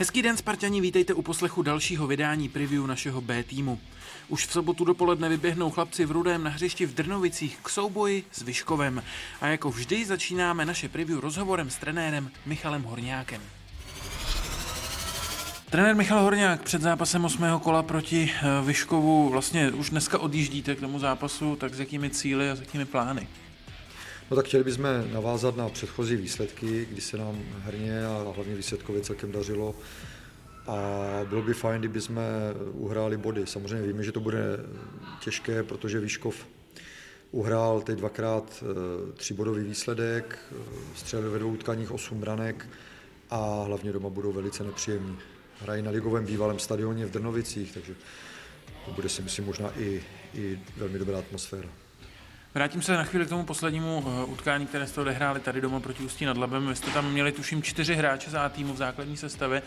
Hezký den, Spartani, vítejte u poslechu dalšího vydání preview našeho B týmu. Už v sobotu dopoledne vyběhnou chlapci v Rudém na hřišti v Drnovicích k souboji s Vyškovem. A jako vždy začínáme naše preview rozhovorem s trenérem Michalem Horňákem. Trenér Michal Horňák před zápasem 8. kola proti eh, Vyškovu vlastně už dneska odjíždíte k tomu zápasu, tak s jakými cíly a s jakými plány? No tak chtěli bychom navázat na předchozí výsledky, kdy se nám herně a hlavně výsledkově celkem dařilo. A bylo by fajn, kdyby jsme uhráli body. Samozřejmě víme, že to bude těžké, protože Výškov uhrál teď dvakrát eh, třibodový výsledek, eh, střelil ve dvou utkáních osm branek a hlavně doma budou velice nepříjemní. Hrají na ligovém bývalém stadioně v Drnovicích, takže to bude si myslím možná i, i velmi dobrá atmosféra. Vrátím se na chvíli k tomu poslednímu eh, utkání, které jste odehráli tady doma proti Ústí nad Labem. Vy jste tam měli, tuším, čtyři hráče za týmu v základní sestavě.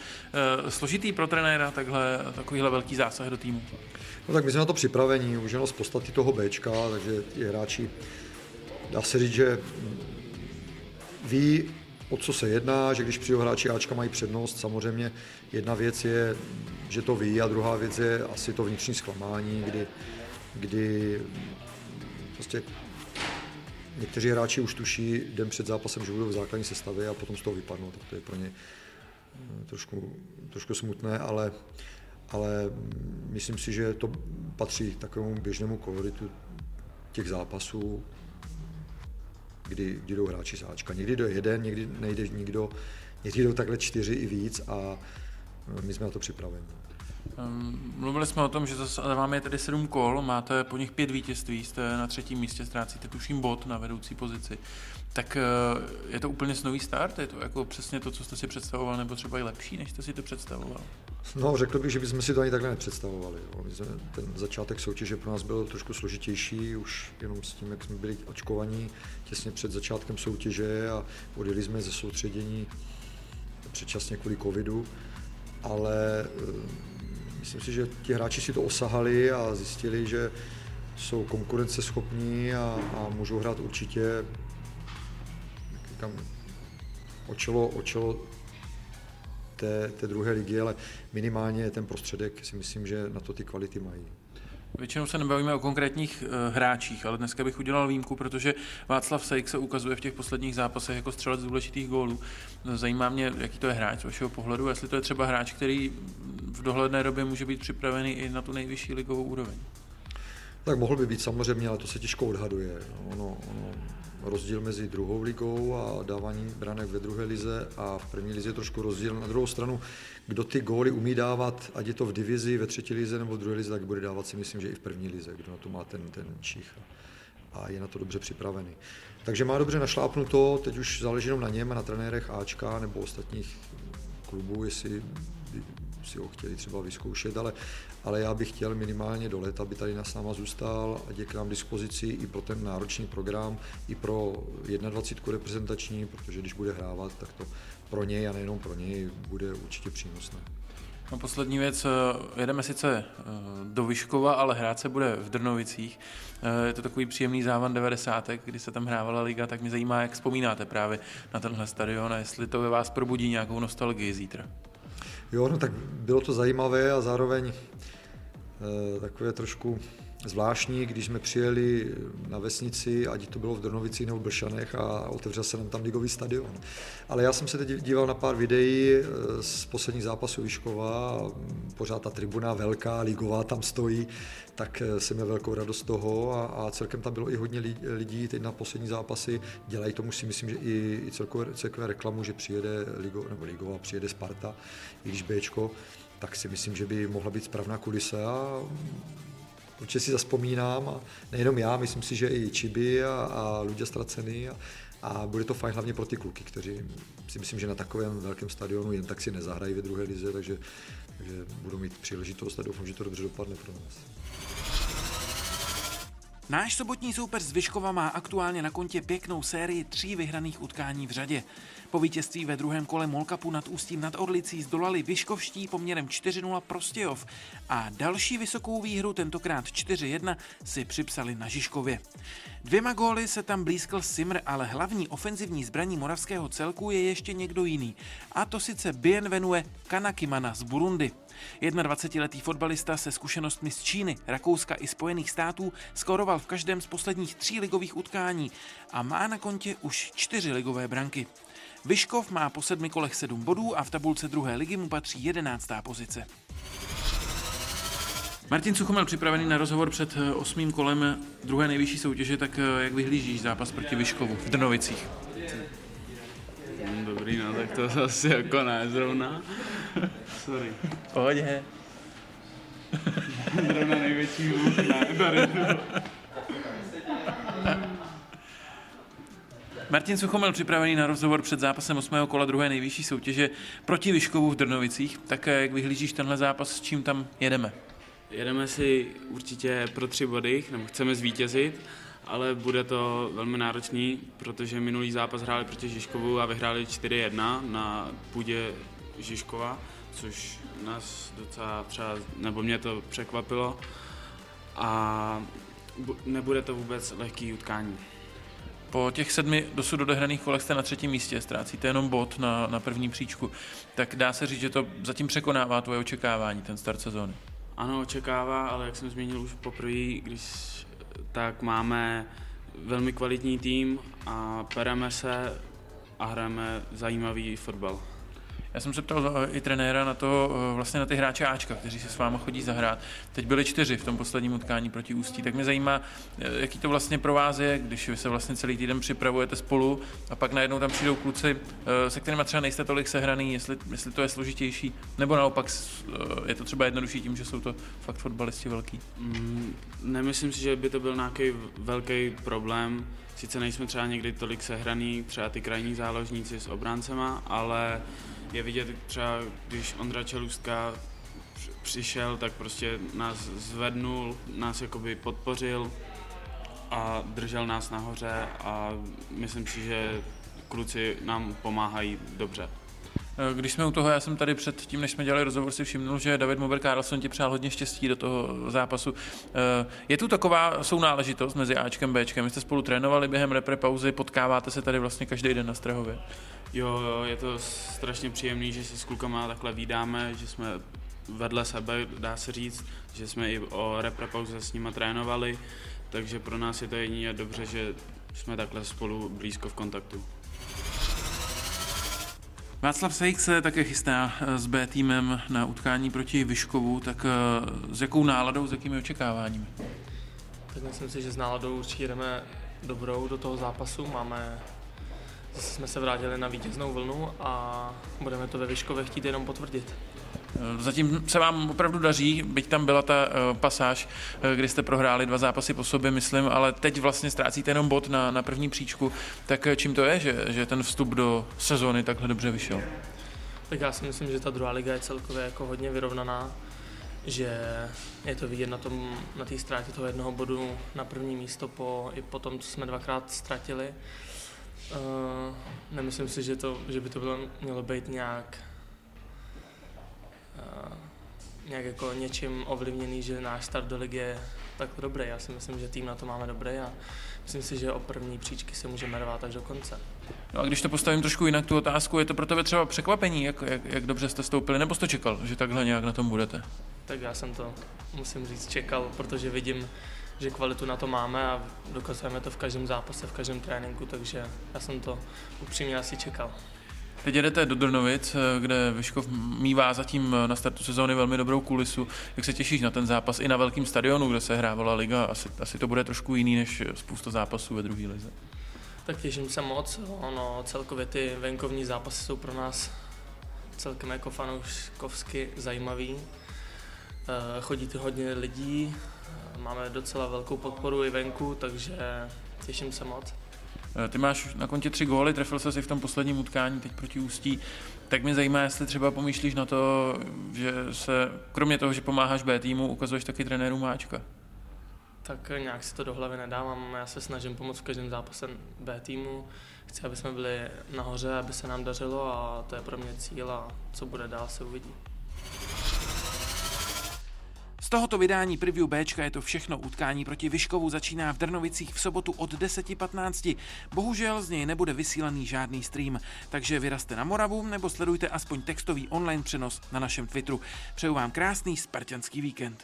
Eh, složitý pro trenéra takhle, takovýhle velký zásah do týmu? No tak my jsme na to připraveni, už jenom z podstaty toho Bčka, takže ti hráči, dá se říct, že ví, o co se jedná, že když přijde hráči Ačka mají přednost, samozřejmě jedna věc je, že to ví a druhá věc je asi to vnitřní zklamání, kdy, kdy prostě někteří hráči už tuší den před zápasem, že budou v základní sestavě a potom z toho vypadnou, tak to je pro ně eh, trošku, trošku smutné, ale, ale myslím si, že to patří takovému běžnému koloritu těch zápasů, kdy, kdy jdou hráči z Ačka. Někdy jde jeden, někdy nejde nikdo, někdy jdou takhle čtyři i víc a eh, my jsme na to připraveni. Ehm, mluvili jsme o tom, že zase vám je sedm kol, máte po nich pět vítězství, jste na třetím místě, ztrácíte tuším bod na vedoucí pozici. Tak eh, je to úplně nový start? Je to jako přesně to, co jste si představoval, nebo třeba i lepší, než jste si to představoval? No, řekl bych, že bychom si to ani takhle nepředstavovali. Ten začátek soutěže pro nás byl trošku složitější, už jenom s tím, jak jsme byli očkovaní těsně před začátkem soutěže a odjeli jsme ze soustředění předčasně kvůli covidu, ale eh, Myslím si, že ti hráči si to osahali a zjistili, že jsou konkurenceschopní a, a můžou hrát určitě kam, o čelo, o čelo té, té druhé ligy, ale minimálně ten prostředek si myslím, že na to ty kvality mají. Většinou se nebavíme o konkrétních uh, hráčích, ale dneska bych udělal výjimku, protože Václav Sejk se ukazuje v těch posledních zápasech jako střelec důležitých gólů. Zajímá mě, jaký to je hráč z vašeho pohledu, jestli to je třeba hráč, který v dohledné době může být připravený i na tu nejvyšší ligovou úroveň. Tak mohl by být samozřejmě, ale to se těžko odhaduje. Ono, ono, rozdíl mezi druhou ligou a dávání branek ve druhé lize a v první lize je trošku rozdíl. Na druhou stranu, kdo ty góly umí dávat, ať je to v divizi, ve třetí lize nebo v druhé lize, tak bude dávat si myslím, že i v první lize, kdo na to má ten, ten čích a je na to dobře připravený. Takže má dobře našlápnuto, teď už záleží jenom na něm a na trenérech Ačka nebo ostatních klubů, jestli si ho chtěli třeba vyzkoušet, ale, ale já bych chtěl minimálně do let, aby tady s náma zůstal, a je nám dispozici i pro ten náročný program, i pro 21 reprezentační, protože když bude hrávat, tak to pro něj a nejenom pro něj bude určitě přínosné. No poslední věc, eh, jedeme sice eh, do Vyškova, ale hrát se bude v Drnovicích. Eh, je to takový příjemný závan 90. kdy se tam hrávala liga, tak mě zajímá, jak vzpomínáte právě na tenhle stadion a jestli to ve vás probudí nějakou nostalgii zítra. Jo, no tak bylo to zajímavé a zároveň e, takové trošku zvláštní, když jsme přijeli na vesnici, ať to bylo v Drnovicích nebo v Blšanech a otevřel se nám tam ligový stadion. Ale já jsem se teď díval na pár videí eh, z posledních zápasů Vyškova, pořád ta tribuna velká, ligová tam stojí, tak eh, jsem měl velkou radost z toho a, a celkem tam bylo i hodně lidí teď na poslední zápasy. Dělají tomu si myslím, že i, i celkové, celkové reklamu, že přijede Ligo, nebo Ligová, přijede Sparta, i když Bčko, tak si myslím, že by mohla být správná kulise a určitě si zaspomínám a nejenom já, myslím si, že i Čiby a, a Ludia Stracený a, a bude to fajn hlavně pro ty kluky, kteří si myslím, že na takovém velkém stadionu jen tak si nezahrají ve druhé lize, takže, takže budou mít příležitost a doufám, že to dobře dopadne pro nás. Náš sobotní soupeř z Vyškova má aktuálně na kontě pěknou sérii tří vyhraných utkání v řadě. Po vítězství ve druhém kole Molkapu nad Ústím nad Orlicí zdolali Vyškovští poměrem 4-0 Prostějov a další vysokou výhru, tentokrát 4-1, si připsali na Žižkově. Dvěma góly se tam blízkl Simr, ale hlavní ofenzivní zbraní moravského celku je ještě někdo jiný. A to sice Bienvenue Kanakimana z Burundi. 21-letý fotbalista se zkušenostmi z Číny, Rakouska i Spojených států skoroval v každém z posledních tří ligových utkání a má na kontě už čtyři ligové branky. Vyškov má po sedmi kolech sedm bodů a v tabulce druhé ligy mu patří jedenáctá pozice. Martin Suchomel připravený na rozhovor před eh, osmým kolem druhé nejvyšší soutěže, tak eh, jak vyhlížíš zápas proti Vyškovu v Drnovicích? Dobrý, no tak to asi jako ne zrovna. Sorry. Pohodě. zrovna největší hůř, ne, tady. Martin Suchomel připravený na rozhovor před zápasem 8. kola druhé nejvyšší soutěže proti Vyškovu v Drnovicích. Tak eh, jak vyhlížíš tenhle zápas, s čím tam jedeme? Jedeme si určitě pro tři body, nebo chceme zvítězit, ale bude to velmi náročný, protože minulý zápas hráli proti Žižkovu a vyhráli 4-1 na půdě Žižkova, což nás docela třeba, nebo mě to překvapilo. A nebude to vůbec lehký utkání. Po těch sedmi dosud odehraných kolech jste na třetím místě, ztrácíte jenom bod na, na první příčku. Tak dá se říct, že to zatím překonává tvoje očekávání, ten start sezóny. Ano, očekává, ale jak jsem zmínil už poprvé, když tak máme velmi kvalitní tým a pereme se a hrajeme zajímavý fotbal. Já jsem se ptal eh, i trenéra na to, eh, vlastně na ty hráče Ačka, kteří se s váma chodí zahrát. Teď byli čtyři v tom posledním utkání proti Ústí, tak mě zajímá, eh, jaký to vlastně pro vás je, když vy se vlastně celý týden připravujete spolu a pak najednou tam přijdou kluci, se kterými třeba nejste tolik sehraný, jestli, jestli to je složitější, nebo naopak je to třeba jednodušší tím, že jsou to fakt fotbalisti velký. Mm, nemyslím si, že by to byl nějaký velký problém. Sice nejsme třeba někdy tolik sehraný, třeba ty krajní záložníci s obráncema, ale je vidět třeba, když Ondra Čelustka přišel, tak prostě nás zvednul, nás jakoby podpořil a držel nás nahoře a myslím si, že kluci nám pomáhají dobře. Eh, když jsme u toho, já jsem tady před tím, než jsme dělali rozhovor, si všimnul, že David Mober Carlson ti přál hodně štěstí do toho zápasu. Eh, je tu taková sounáležitost mezi Ačkem a Bčkem? Vy jste spolu trénovali během repre pauzy, potkáváte se tady vlastně každý den na Strahově? Jo, jo, je to strašně příjemný, že se s klukama takhle vídáme, že jsme vedle sebe, dá se říct, že jsme i o repre pauze s nimi trénovali, takže pro nás je to jedině dobře, že jsme takhle spolu blízko v kontaktu. Václav Sejk se také chystá eh, s B týmem na utkání proti Vyškovu, tak eh, s jakou náladou, s jakými očekáváními? Tak myslím si, že s náladou určitě jdeme dobrou do toho zápasu. Máme, zase jsme se vrátili na vítěznou vlnu a budeme to ve Vyškově chtít jenom potvrdit. Zatím se vám opravdu daří, byť tam byla ta uh, pasáž, uh, kdy jste prohráli dva zápasy po sobě, myslím, ale teď vlastně ztrácíte jenom bod na, na první příčku. Tak uh, čím to je, že, že ten vstup do sezóny takhle dobře vyšel? Tak já si myslím, že ta druhá liga je celkově jako hodně vyrovnaná, že je to vidět na tom, na té ztrátě toho jednoho bodu na první místo po, i po tom, co jsme dvakrát ztratili. Uh, nemyslím si, že, to, že by to bylo, mělo být nějak nějak jako něčím ovlivněný, že náš start do ligy je tak dobrý. Já si myslím, že tým na to máme dobrý a myslím si, že o první příčky se můžeme rvát až do konce. No a když to postavím trošku jinak tu otázku, je to pro tebe třeba překvapení, jak, jak, jak dobře jste stoupili, nebo jste čekal, že takhle nějak na tom budete? Tak já jsem to, musím říct, čekal, protože vidím, že kvalitu na to máme a dokazujeme to v každém zápase, v každém tréninku, takže já jsem to upřímně asi čekal. Teď jedete do Drnovic, eh, kde Vyškov mývá zatím eh, na startu sezóny velmi dobrou kulisu. Jak se těšíš na ten zápas i na velkém stadionu, kde se hrávala liga? Asi, asi to bude trošku jiný než spousta zápasů ve druhé lize. Tak těším se moc. Ono, celkově ty venkovní zápasy jsou pro nás celkem jako fanouškovsky zajímavý. Eh, chodí tu hodně lidí, máme docela velkou podporu i venku, takže těším se moc. Eh, ty máš na kontě tři góly, trefil se si v tom posledním utkání teď proti Ústí, tak mě zajímá, jestli třeba pomýšlíš na to, že se, kromě toho, že pomáháš B týmu, ukazuješ taky trenéru Máčka. Tak nějak si to do hlavy nedávám, já se snažím pomoct v každém zápase B týmu, chci, aby jsme byli nahoře, aby se nám dařilo a to je pro mě cíl a co bude dál se uvidí. Tohoto vydání preview Bčka je to všechno. Utkání proti Vyškovu začíná v Drnovicích v sobotu od 10.15. Bohužel z něj nebude vysílaný žádný stream, takže vyrazte na Moravu nebo sledujte aspoň textový online přenos na našem Twitteru. Přeju vám krásný spartianský víkend.